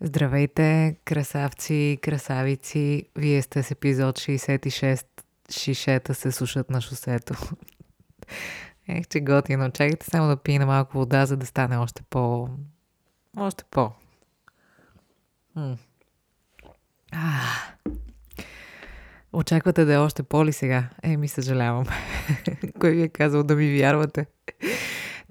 Здравейте, красавци, красавици! Вие сте с епизод 66. Шишета се сушат на шосето. Ех, че готино. Чакайте само да пина малко вода, за да стане още по... Още по... М. А. Очаквате да е още по-ли сега? Е, ми съжалявам. Кой ви е казал да ми вярвате?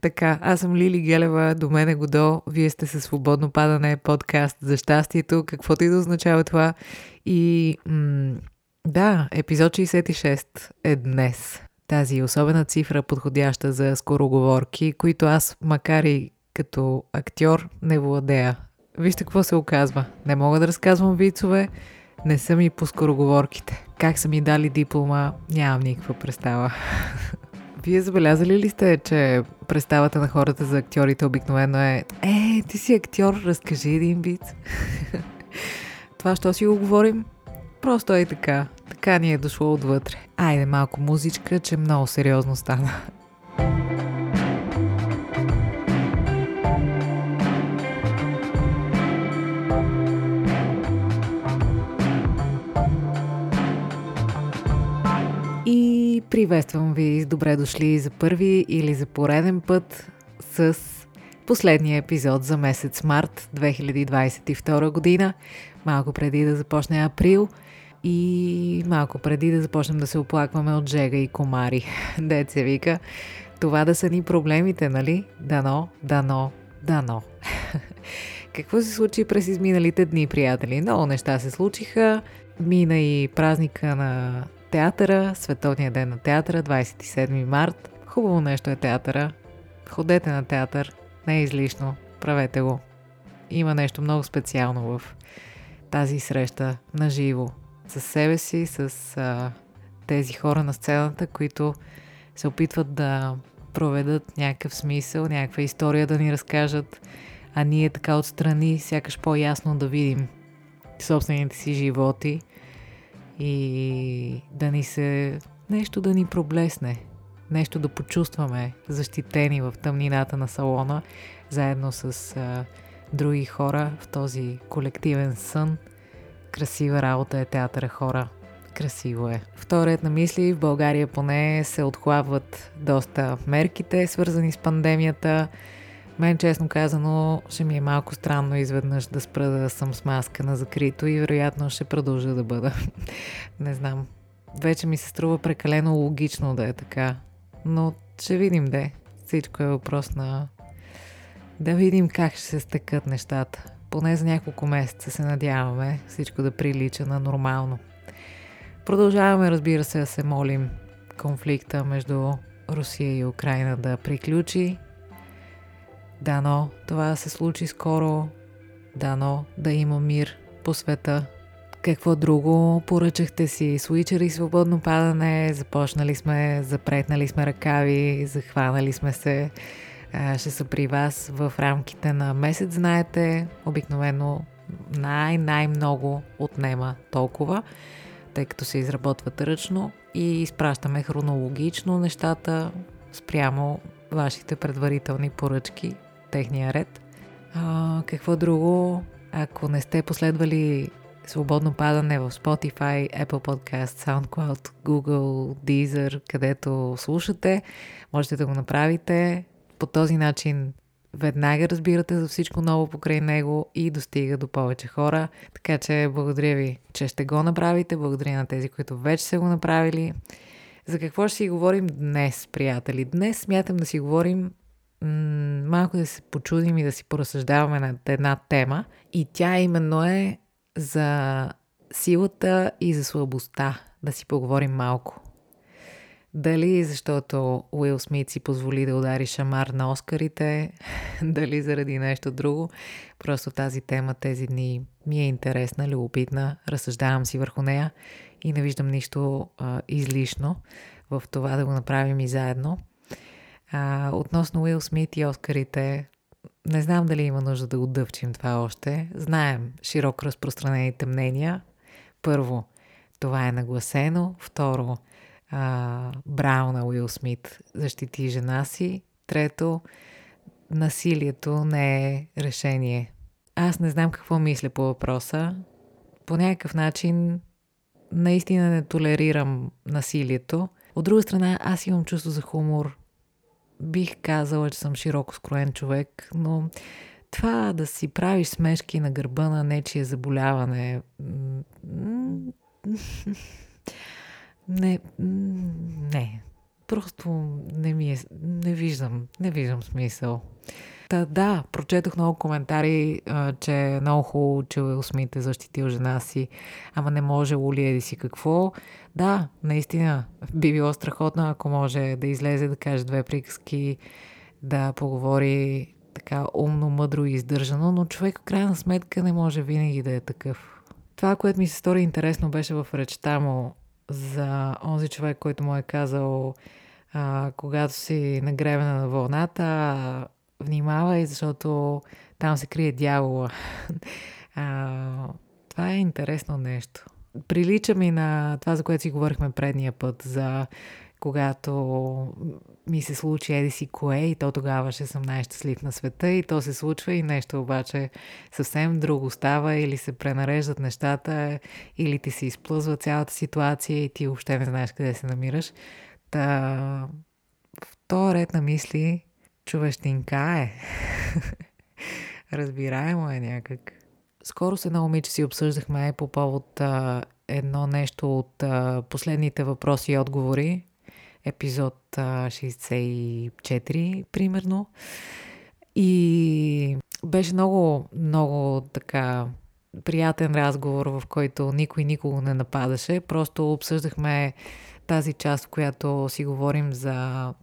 Така, аз съм Лили Гелева, до мен е Годо, вие сте със Свободно падане, подкаст за щастието, каквото и да означава това. И м- да, епизод 66 е днес. Тази особена цифра, подходяща за скороговорки, които аз, макар и като актьор, не владея. Вижте какво се оказва. Не мога да разказвам вицове, не съм и по скороговорките. Как са ми дали диплома, нямам никаква представа. Вие забелязали ли сте, че представата на хората за актьорите обикновено е Е, ти си актьор, разкажи един вид. Това що си го говорим? Просто е така. Така ни е дошло отвътре. Айде малко музичка, че много сериозно стана. Приветствам ви добре дошли за първи или за пореден път с последния епизод за месец март 2022 година, малко преди да започне април и малко преди да започнем да се оплакваме от жега и комари. Деце вика, това да са ни проблемите, нали? Дано, дано, дано. Какво се случи през изминалите дни, приятели? Много неща се случиха. Мина и празника на театъра, Световния ден на театъра, 27 март. Хубаво нещо е театъра. Ходете на театър, не е излишно, правете го. Има нещо много специално в тази среща на живо. С себе си, с а, тези хора на сцената, които се опитват да проведат някакъв смисъл, някаква история да ни разкажат, а ние така отстрани сякаш по-ясно да видим собствените си животи – и да ни се... нещо да ни проблесне, нещо да почувстваме защитени в тъмнината на салона, заедно с а, други хора в този колективен сън. Красива работа е театъра хора. Красиво е. Вторият на мисли, в България поне се отхлабват доста мерките, свързани с пандемията. Мен, честно казано, ще ми е малко странно изведнъж да спра да съм с маска на закрито и вероятно ще продължа да бъда. Не знам. Вече ми се струва прекалено логично да е така. Но ще видим де. Всичко е въпрос на... Да видим как ще се стекат нещата. Поне за няколко месеца се надяваме всичко да прилича на нормално. Продължаваме, разбира се, да се молим конфликта между Русия и Украина да приключи Дано това се случи скоро. Дано да има мир по света. Какво друго поръчахте си? Суичери свободно падане, започнали сме, запретнали сме ръкави, захванали сме се. Ще са при вас в рамките на месец, знаете. Обикновено най-най-много отнема толкова, тъй като се изработват ръчно и изпращаме хронологично нещата спрямо вашите предварителни поръчки техния ред. А, какво друго? Ако не сте последвали свободно падане в Spotify, Apple Podcast, SoundCloud, Google, Deezer, където слушате, можете да го направите. По този начин веднага разбирате за всичко ново покрай него и достига до повече хора. Така че благодаря ви, че ще го направите. Благодаря на тези, които вече са го направили. За какво ще си говорим днес, приятели? Днес смятам да си говорим малко да се почудим и да си поразсъждаваме на една тема. И тя именно е за силата и за слабостта. Да си поговорим малко. Дали защото Уил Смит си позволи да удари шамар на Оскарите, дали заради нещо друго. Просто тази тема тези дни ми е интересна, любопитна, разсъждавам си върху нея и не виждам нищо а, излишно в това да го направим и заедно. А, относно Уил Смит и Оскарите, не знам дали има нужда да го дъвчим това още. Знаем широко разпространените мнения. Първо, това е нагласено. Второ, а, Брауна Уил Смит защити жена си. Трето, насилието не е решение. аз не знам какво мисля по въпроса. По някакъв начин наистина не толерирам насилието. От друга страна, аз имам чувство за хумор. Бих казала, че съм широко скроен човек, но това да си правиш смешки на гърба на нечие заболяване. Не, не. Просто не ми е. Не виждам. Не виждам смисъл. Та, да, прочетох много коментари, че е много хубаво, че Усмит е защитил жена си, ама не може ли еди си какво. Да, наистина, би било страхотно, ако може да излезе да каже две приказки, да поговори така умно, мъдро и издържано, но човек в крайна сметка не може винаги да е такъв. Това, което ми се стори интересно, беше в речта му за онзи човек, който му е казал, а, когато си нагревена на вълната, внимавай, защото там се крие дявола. А, това е интересно нещо. Прилича ми на това, за което си говорихме предния път, за когато ми се случи еди си кое и то тогава ще съм най-щастлив на света и то се случва и нещо обаче съвсем друго става или се пренареждат нещата или ти се изплъзва цялата ситуация и ти въобще не знаеш къде се намираш. Та, в този ред на мисли човещинка е. Разбираемо е някак. Скоро с едно момиче си обсъждахме по повод а, едно нещо от а, последните въпроси и отговори епизод 64, примерно. И беше много, много така приятен разговор, в който никой никого не нападаше. Просто обсъждахме тази част, в която си говорим за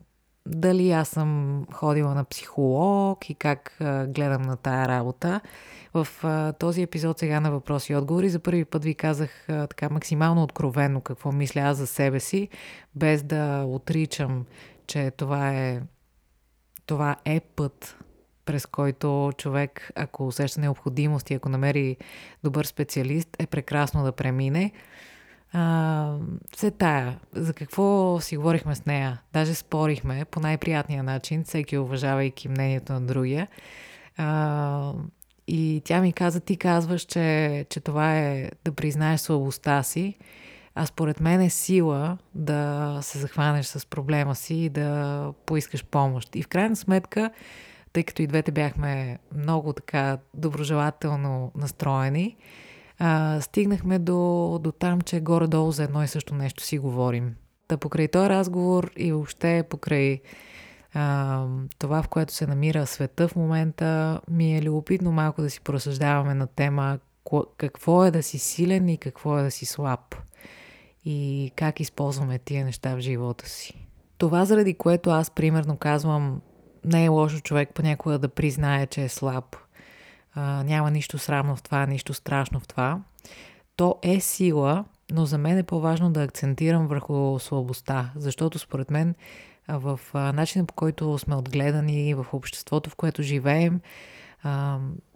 дали аз съм ходила на психолог и как гледам на тая работа. В този епизод сега на въпроси и отговори за първи път ви казах така максимално откровенно какво мисля аз за себе си, без да отричам, че това е, това е път, през който човек, ако усеща необходимост и ако намери добър специалист, е прекрасно да премине. А, се тая. За какво си говорихме с нея? Даже спорихме по най-приятния начин, всеки уважавайки мнението на другия. А, и тя ми каза, ти казваш, че, че това е да признаеш слабостта си, а според мен е сила да се захванеш с проблема си и да поискаш помощ. И в крайна сметка, тъй като и двете бяхме много така доброжелателно настроени, а, стигнахме до, до там, че горе-долу за едно и също нещо си говорим. Та покрай този разговор и въобще покрай а, това, в което се намира света в момента, ми е любопитно малко да си просъждаваме на тема какво е да си силен и какво е да си слаб. И как използваме тия неща в живота си. Това, заради което аз примерно казвам, не е лошо човек понякога да признае, че е слаб. А, няма нищо срамно в това, нищо страшно в това. То е сила, но за мен е по-важно да акцентирам върху слабостта, защото според мен в начина по който сме отгледани, в обществото, в което живеем,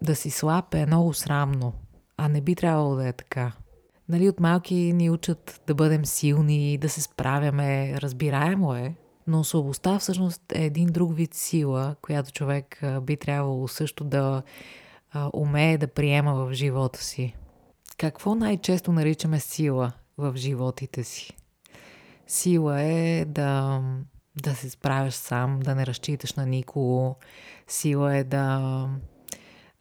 да си слаб е много срамно, а не би трябвало да е така. Нали, от малки ни учат да бъдем силни, да се справяме, разбираемо е, но слабостта всъщност е един друг вид сила, която човек би трябвало също да умее да приема в живота си. Какво най-често наричаме сила в животите си? Сила е да да се справяш сам, да не разчиташ на никого. Сила е да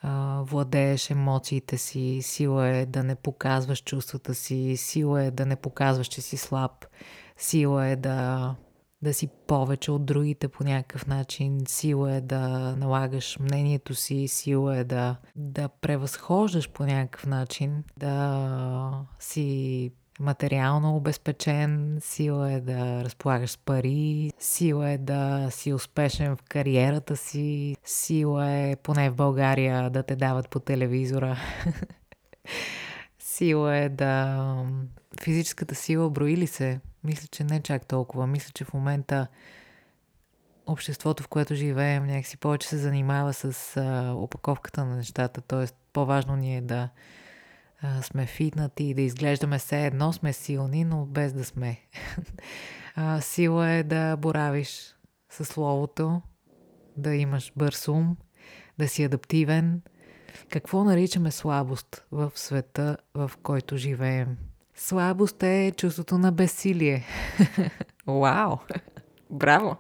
а, владееш емоциите си, сила е да не показваш чувствата си, сила е да не показваш, че си слаб, сила е да, да си повече от другите по някакъв начин, сила е да налагаш мнението си, сила е да, да превъзхождаш по някакъв начин, да си материално обезпечен, сила е да разполагаш с пари, сила е да си успешен в кариерата си, сила е, поне в България, да те дават по телевизора. сила е да... Физическата сила брои ли се? Мисля, че не чак толкова. Мисля, че в момента обществото, в което живеем, някакси повече се занимава с а, опаковката на нещата. Тоест, по-важно ни е да а, сме фитнати и да изглеждаме все едно сме силни, но без да сме. а, сила е да боравиш със словото, да имаш бърз ум, да си адаптивен, Какво наричаме слабост в света, в който живеем? Слабост е чувството на безсилие. Вау! Браво!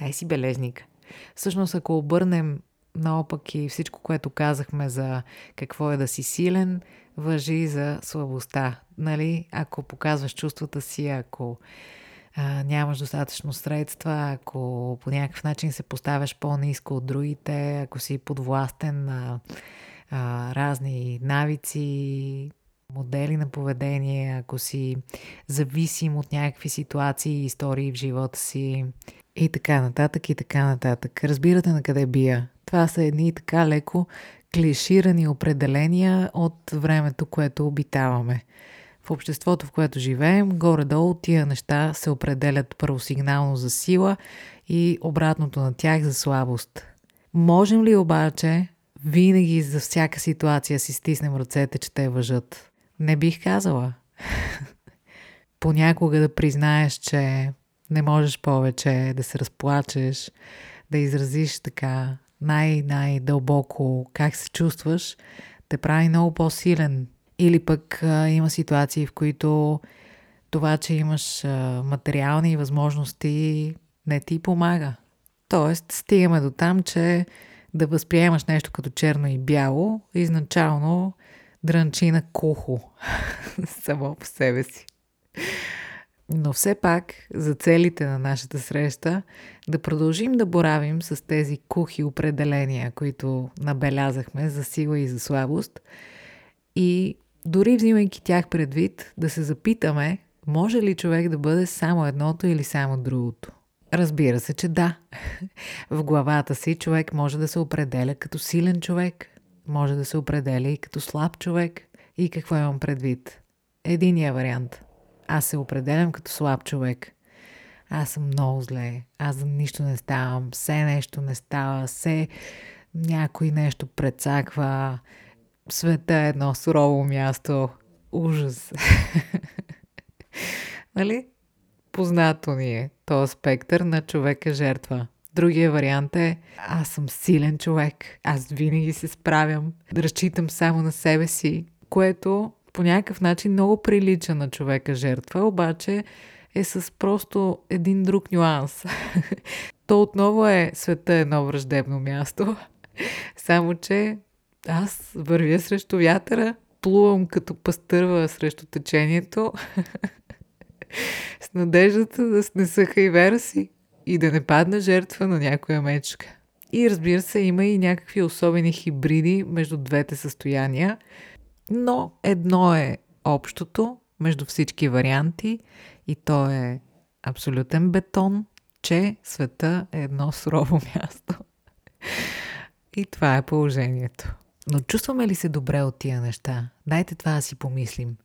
Дай си бележник. Всъщност, ако обърнем наопак и всичко, което казахме за какво е да си силен, въжи за слабостта. Нали? Ако показваш чувствата си, ако а, нямаш достатъчно средства, ако по някакъв начин се поставяш по-низко от другите, ако си подвластен на а, разни навици, модели на поведение, ако си зависим от някакви ситуации и истории в живота си и така нататък и така нататък. Разбирате на къде бия. Това са едни така леко клиширани определения от времето, което обитаваме. В обществото, в което живеем, горе-долу тия неща се определят първосигнално за сила и обратното на тях за слабост. Можем ли обаче винаги за всяка ситуация си стиснем ръцете, че те въжат? Не бих казала. Понякога да признаеш, че не можеш повече да се разплачеш, да изразиш така най-най-дълбоко как се чувстваш, те прави много по-силен. Или пък а, има ситуации, в които това, че имаш а, материални възможности, не ти помага. Тоест, стигаме до там, че да възприемаш нещо като черно и бяло, изначално дрънчи на кухо само по себе си. Но все пак, за целите на нашата среща, да продължим да боравим с тези кухи определения, които набелязахме за сила и за слабост. И дори взимайки тях предвид, да се запитаме, може ли човек да бъде само едното или само другото. Разбира се, че да. В главата си човек може да се определя като силен човек, може да се определя и като слаб човек. И какво имам предвид? Единия вариант – аз се определям като слаб човек. Аз съм много зле. Аз за нищо не ставам. Все нещо не става. Все някой нещо прецаква. Света е едно сурово място. Ужас. нали? Познато ни е този спектър на човека жертва. Другия вариант е аз съм силен човек, аз винаги се справям, разчитам само на себе си, което по някакъв начин много прилича на човека жертва, обаче е с просто един друг нюанс. То отново е света едно враждебно място, само че аз вървя срещу вятъра, плувам като пастърва срещу течението, с надеждата да снеса хайвера си и да не падна жертва на някоя мечка. И разбира се, има и някакви особени хибриди между двете състояния – но едно е общото между всички варианти и то е абсолютен бетон, че света е едно сурово място. И това е положението. Но чувстваме ли се добре от тия неща? Дайте това да си помислим.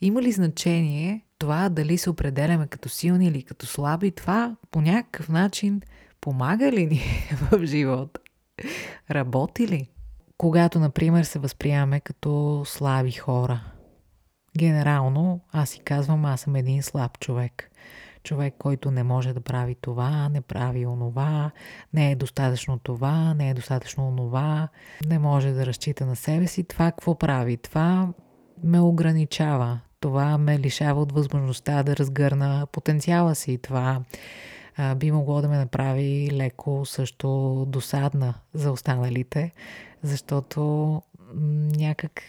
Има ли значение това дали се определяме като силни или като слаби? Това по някакъв начин помага ли ни в живота? Работи ли? когато, например, се възприемаме като слаби хора. Генерално, аз си казвам, аз съм един слаб човек. Човек, който не може да прави това, не прави онова, не е достатъчно това, не е достатъчно онова, не може да разчита на себе си. Това какво прави? Това ме ограничава. Това ме лишава от възможността да разгърна потенциала си. Това а, би могло да ме направи леко също досадна за останалите, защото някак,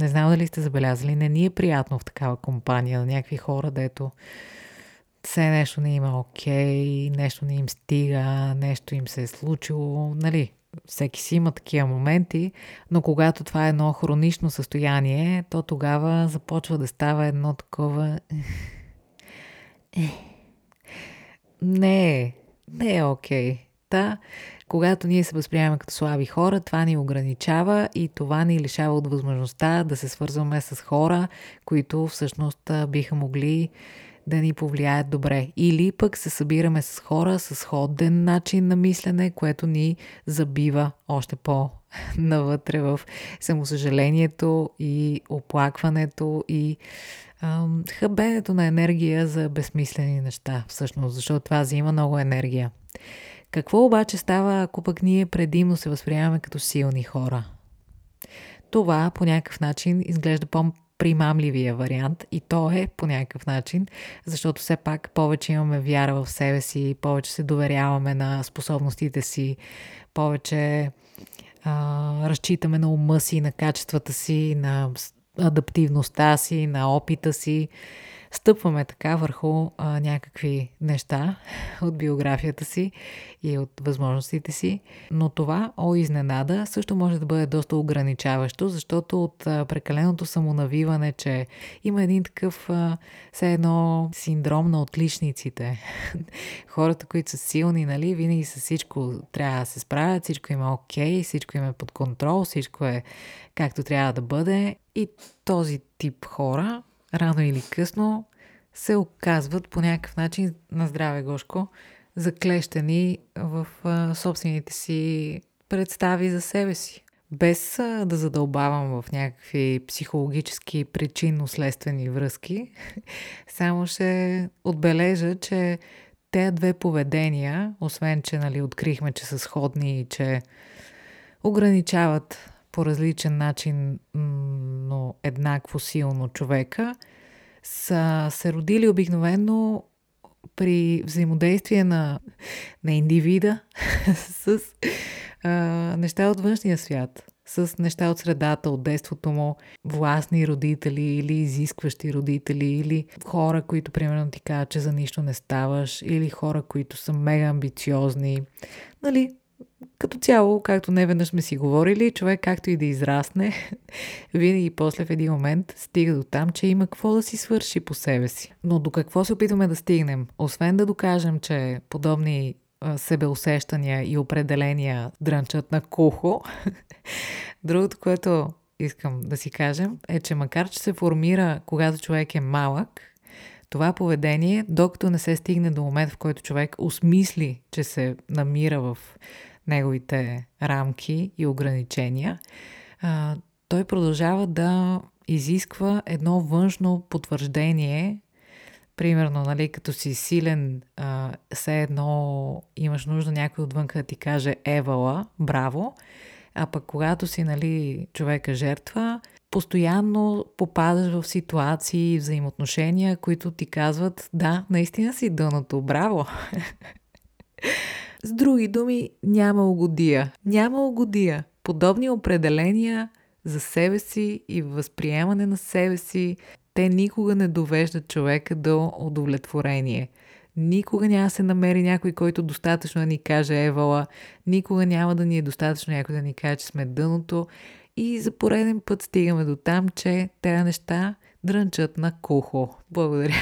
не знам дали сте забелязали, не ни е приятно в такава компания на някакви хора, дето все нещо не има окей, нещо не им стига, нещо им се е случило, нали, всеки си има такива моменти, но когато това е едно хронично състояние, то тогава започва да става едно такова... Не е, не е окей. Та, когато ние се възприемаме като слаби хора, това ни ограничава и това ни лишава от възможността да се свързваме с хора, които всъщност биха могли да ни повлияят добре. Или пък се събираме с хора с сходен начин на мислене, което ни забива още по навътре в самосъжалението и оплакването и ам, хъбенето на енергия за безсмислени неща, всъщност, защото това взима много енергия. Какво обаче става, ако пък ние предимно се възприемаме като силни хора? това по някакъв начин изглежда по примамливия вариант и то е по някакъв начин, защото все пак повече имаме вяра в себе си, повече се доверяваме на способностите си, повече а, разчитаме на ума си, на качествата си, на адаптивността си, на опита си стъпваме така върху а, някакви неща от биографията си и от възможностите си. Но това, о изненада, също може да бъде доста ограничаващо, защото от а, прекаленото самонавиване, че има един такъв все едно синдром на отличниците. Хората, които са силни, нали, винаги с всичко трябва да се справят, всичко има окей, okay, всичко има под контрол, всичко е както трябва да бъде. И този тип хора рано или късно се оказват по някакъв начин на здраве Гошко, заклещени в а, собствените си представи за себе си. Без а, да задълбавам в някакви психологически причинно-следствени връзки, само ще отбележа, че те две поведения, освен че нали, открихме, че са сходни и че ограничават по различен начин, но еднакво силно човека, са се родили обикновено при взаимодействие на, на индивида с а, неща от външния свят, с неща от средата, от детството му, властни родители или изискващи родители, или хора, които примерно ти кажат, че за нищо не ставаш, или хора, които са мега амбициозни. Нали, като цяло, както не веднъж сме си говорили, човек както и да израсне, винаги после в един момент стига до там, че има какво да си свърши по себе си. Но до какво се опитваме да стигнем? Освен да докажем, че подобни себеусещания и определения дрънчат на кухо, другото, което искам да си кажем, е, че макар, че се формира, когато човек е малък, това поведение, докато не се стигне до момент, в който човек осмисли, че се намира в неговите рамки и ограничения, а, той продължава да изисква едно външно потвърждение. Примерно, нали, като си силен, а, все едно имаш нужда някой отвън да ти каже Евала, браво. А пък когато си, нали, човека жертва, постоянно попадаш в ситуации и взаимоотношения, които ти казват, да, наистина си дъното, браво. С други думи, няма угодия. Няма угодия. Подобни определения за себе си и възприемане на себе си, те никога не довеждат човека до удовлетворение. Никога няма да се намери някой, който достатъчно да ни каже Евала, никога няма да ни е достатъчно някой да ни каже, че сме дъното и за пореден път стигаме до там, че тези неща дрънчат на кухо. Благодаря.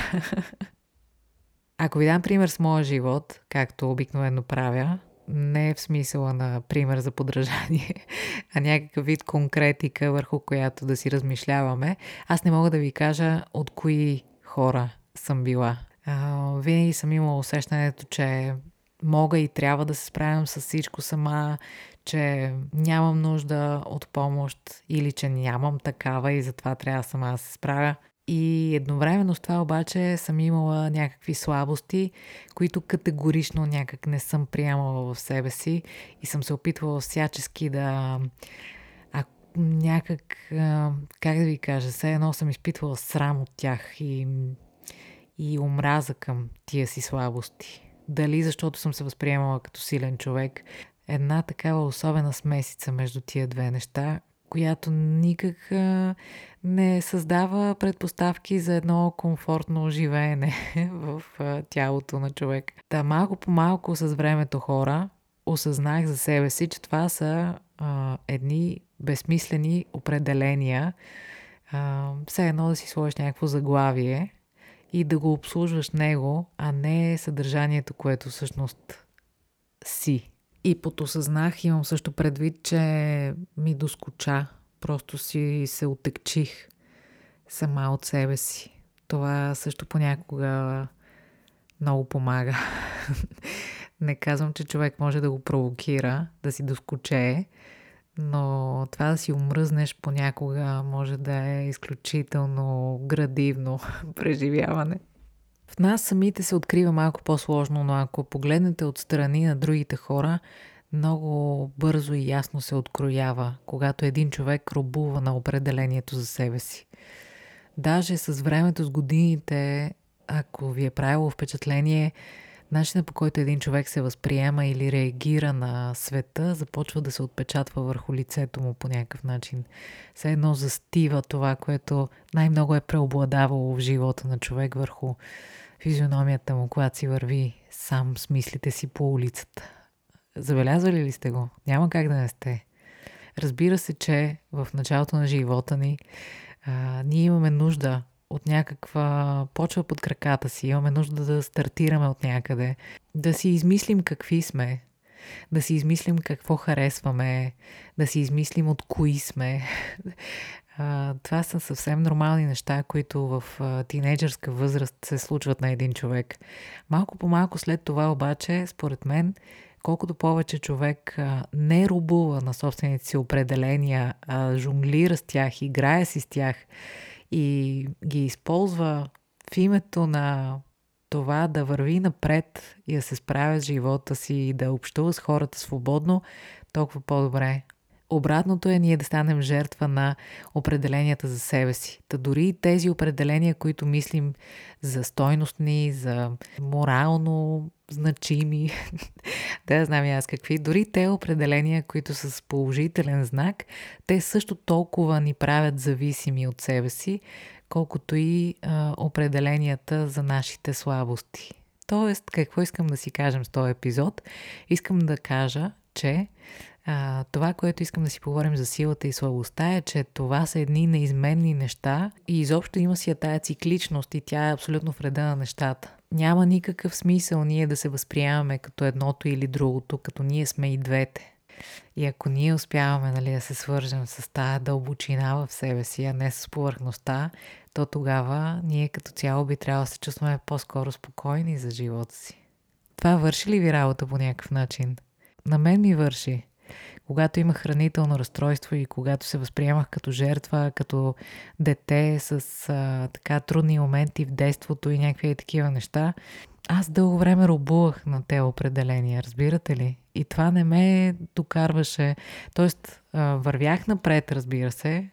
Ако ви дам пример с моя живот, както обикновено правя, не е в смисъла на пример за подражание, а някакъв вид конкретика, върху която да си размишляваме, аз не мога да ви кажа от кои хора съм била. А, винаги съм имала усещането, че мога и трябва да се справям с всичко сама, че нямам нужда от помощ или че нямам такава и затова трябва сама да се справя. И едновременно с това обаче съм имала някакви слабости, които категорично някак не съм приемала в себе си и съм се опитвала всячески да а, някак, как да ви кажа, все едно съм изпитвала срам от тях и, и омраза към тия си слабости. Дали защото съм се възприемала като силен човек, една такава особена смесица между тия две неща, която никак не създава предпоставки за едно комфортно живеене в тялото на човек. Та малко по малко с времето хора осъзнах за себе си, че това са а, едни безсмислени определения. А, все едно да си сложиш някакво заглавие и да го обслужваш него, а не съдържанието, което всъщност си. И подосъзнах, имам също предвид, че ми доскоча. Просто си се отекчих сама от себе си. Това също понякога много помага. Не казвам, че човек може да го провокира, да си доскочее, но това да си умръзнеш понякога може да е изключително градивно преживяване. В нас самите се открива малко по-сложно, но ако погледнете отстрани на другите хора, много бързо и ясно се откроява, когато един човек робува на определението за себе си. Даже с времето, с годините, ако ви е правило впечатление, начинът по който един човек се възприема или реагира на света, започва да се отпечатва върху лицето му по някакъв начин. Все едно застива това, което най-много е преобладавало в живота на човек върху физиономията му, когато си върви сам с мислите си по улицата. Забелязвали ли сте го? Няма как да не сте. Разбира се, че в началото на живота ни а, ние имаме нужда от някаква почва под краката си, имаме нужда да стартираме от някъде, да си измислим какви сме, да си измислим какво харесваме, да си измислим от кои сме. Това са съвсем нормални неща, които в тинейджърска възраст се случват на един човек. Малко по малко след това обаче, според мен, колкото повече човек не рубува на собствените си определения, а жонглира с тях, играе си с тях и ги използва в името на това да върви напред и да се справя с живота си и да общува с хората свободно, толкова по-добре. Обратното е ние да станем жертва на определенията за себе си. Та дори тези определения, които мислим за стойностни, за морално значими, да знам аз какви, дори те определения, които са с положителен знак, те също толкова ни правят зависими от себе си, колкото и а, определенията за нашите слабости. Тоест, какво искам да си кажем с този епизод? Искам да кажа, че а, това, което искам да си поговорим за силата и слабостта е, че това са едни неизменни неща и изобщо има си тая цикличност и тя е абсолютно вреда на нещата. Няма никакъв смисъл ние да се възприемаме като едното или другото, като ние сме и двете. И ако ние успяваме нали, да се свържем с тая дълбочина в себе си, а не с повърхността, то тогава ние като цяло би трябвало да се чувстваме по-скоро спокойни за живота си. Това върши ли ви работа по някакъв начин? На мен ми върши когато имах хранително разстройство и когато се възприемах като жертва, като дете с а, така трудни моменти в детството и някакви такива неща, аз дълго време робувах на те определения, разбирате ли? И това не ме докарваше. Тоест, а, вървях напред, разбира се,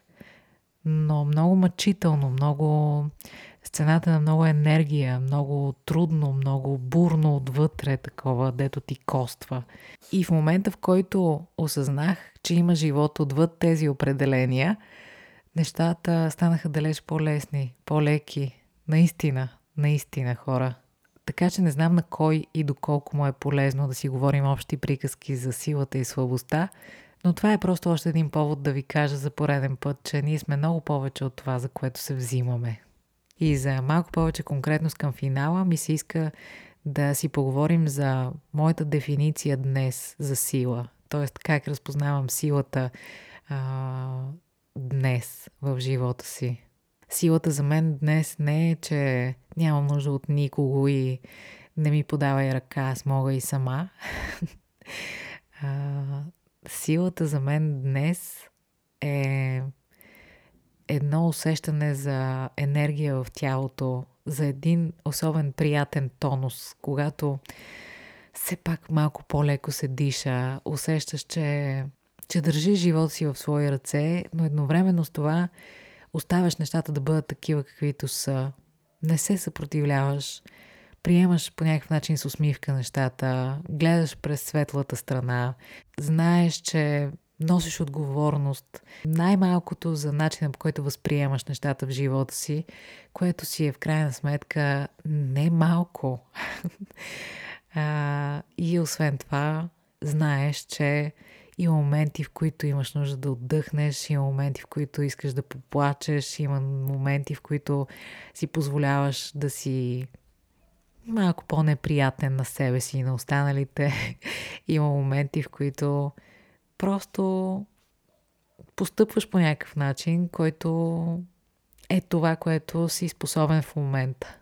но много мъчително, много сцената на много енергия, много трудно, много бурно отвътре, такова, дето ти коства. И в момента, в който осъзнах, че има живот отвъд тези определения, нещата станаха далеч по-лесни, по-леки. Наистина, наистина, хора. Така че не знам на кой и доколко му е полезно да си говорим общи приказки за силата и слабостта, но това е просто още един повод да ви кажа за пореден път, че ние сме много повече от това, за което се взимаме. И за малко повече конкретност към финала ми се иска да си поговорим за моята дефиниция днес за сила. Тоест как разпознавам силата а, днес в живота си. Силата за мен днес не е, че нямам нужда от никого и не ми подавай ръка, аз мога и сама. а, силата за мен днес е едно усещане за енергия в тялото, за един особен приятен тонус, когато все пак малко по-леко се диша, усещаш, че, че държиш живота си в свои ръце, но едновременно с това оставяш нещата да бъдат такива, каквито са. Не се съпротивляваш, приемаш по някакъв начин с усмивка нещата, гледаш през светлата страна, знаеш, че носиш отговорност, най-малкото за начина по който възприемаш нещата в живота си, което си е в крайна сметка не малко. а, и освен това, знаеш, че има моменти, в които имаш нужда да отдъхнеш, има моменти, в които искаш да поплачеш, има моменти, в които си позволяваш да си малко по-неприятен на себе си и на останалите. има моменти, в които просто постъпваш по някакъв начин, който е това, което си способен в момента.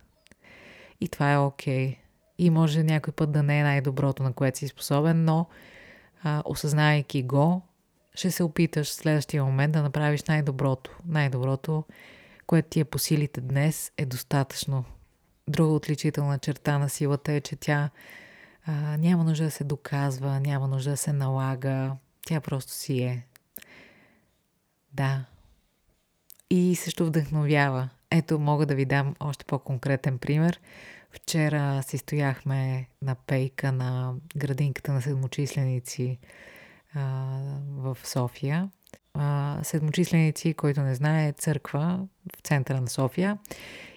И това е окей. Okay. И може някой път да не е най-доброто, на което си способен, но а, осъзнавайки го, ще се опиташ в следващия момент да направиш най-доброто. Най-доброто, което ти е по силите днес, е достатъчно. Друга отличителна черта на силата е, че тя А, няма нужда да се доказва, няма нужда да се налага. Тя просто си е. Да. И също вдъхновява. Ето, мога да ви дам още по-конкретен пример. Вчера си стояхме на пейка на градинката на седмочисленици а, в София. А, седмочисленици, който не знае, е църква в центъра на София.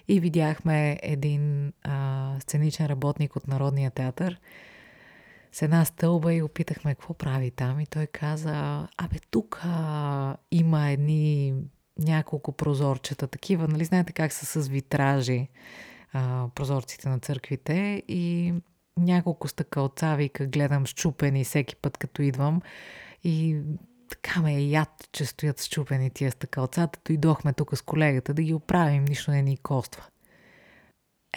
И видяхме един а, сценичен работник от Народния театър с една стълба и опитахме какво прави там. И той каза, абе тук а, има едни няколко прозорчета, такива, нали знаете как са с витражи а, прозорците на църквите и няколко стъкалца, вика, гледам щупени всеки път, като идвам и така ме е яд, че стоят щупени тия стъкалцата. Дойдохме тук с колегата да ги оправим, нищо не ни коства.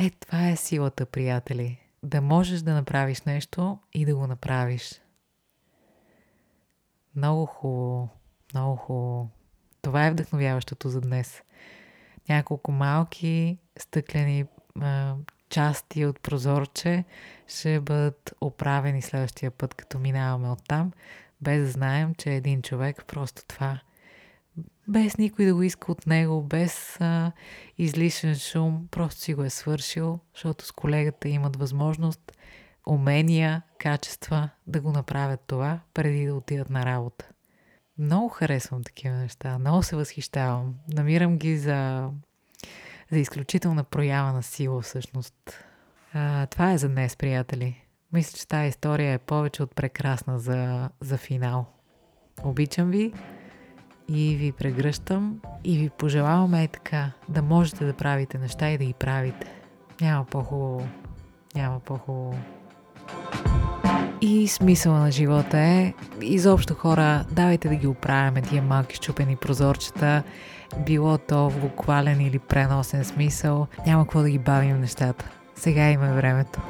Е, това е силата, приятели. Да можеш да направиш нещо и да го направиш. Много хубаво, много хубаво. Това е вдъхновяващото за днес. Няколко малки стъклени а, части от прозорче ще бъдат оправени следващия път, като минаваме оттам, без да знаем, че един човек просто това без никой да го иска от него, без а, излишен шум, просто си го е свършил, защото с колегата имат възможност, умения, качества да го направят това, преди да отидат на работа. Много харесвам такива неща, много се възхищавам. Намирам ги за, за изключителна проява на сила всъщност. А, това е за днес, приятели. Мисля, че тази история е повече от прекрасна за, за финал. Обичам ви и ви прегръщам и ви пожелаваме е така да можете да правите неща и да ги правите. Няма по-хубаво. Няма по-хубаво. И смисъла на живота е, изобщо хора, давайте да ги оправяме тия малки щупени прозорчета, било то в буквален или преносен смисъл, няма какво да ги бавим нещата. Сега има времето.